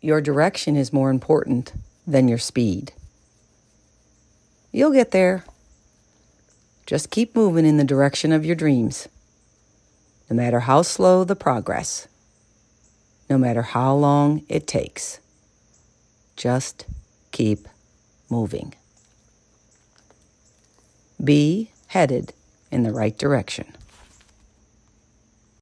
your direction is more important than your speed. You'll get there. Just keep moving in the direction of your dreams, no matter how slow the progress, no matter how long it takes. Just keep moving. Be headed in the right direction.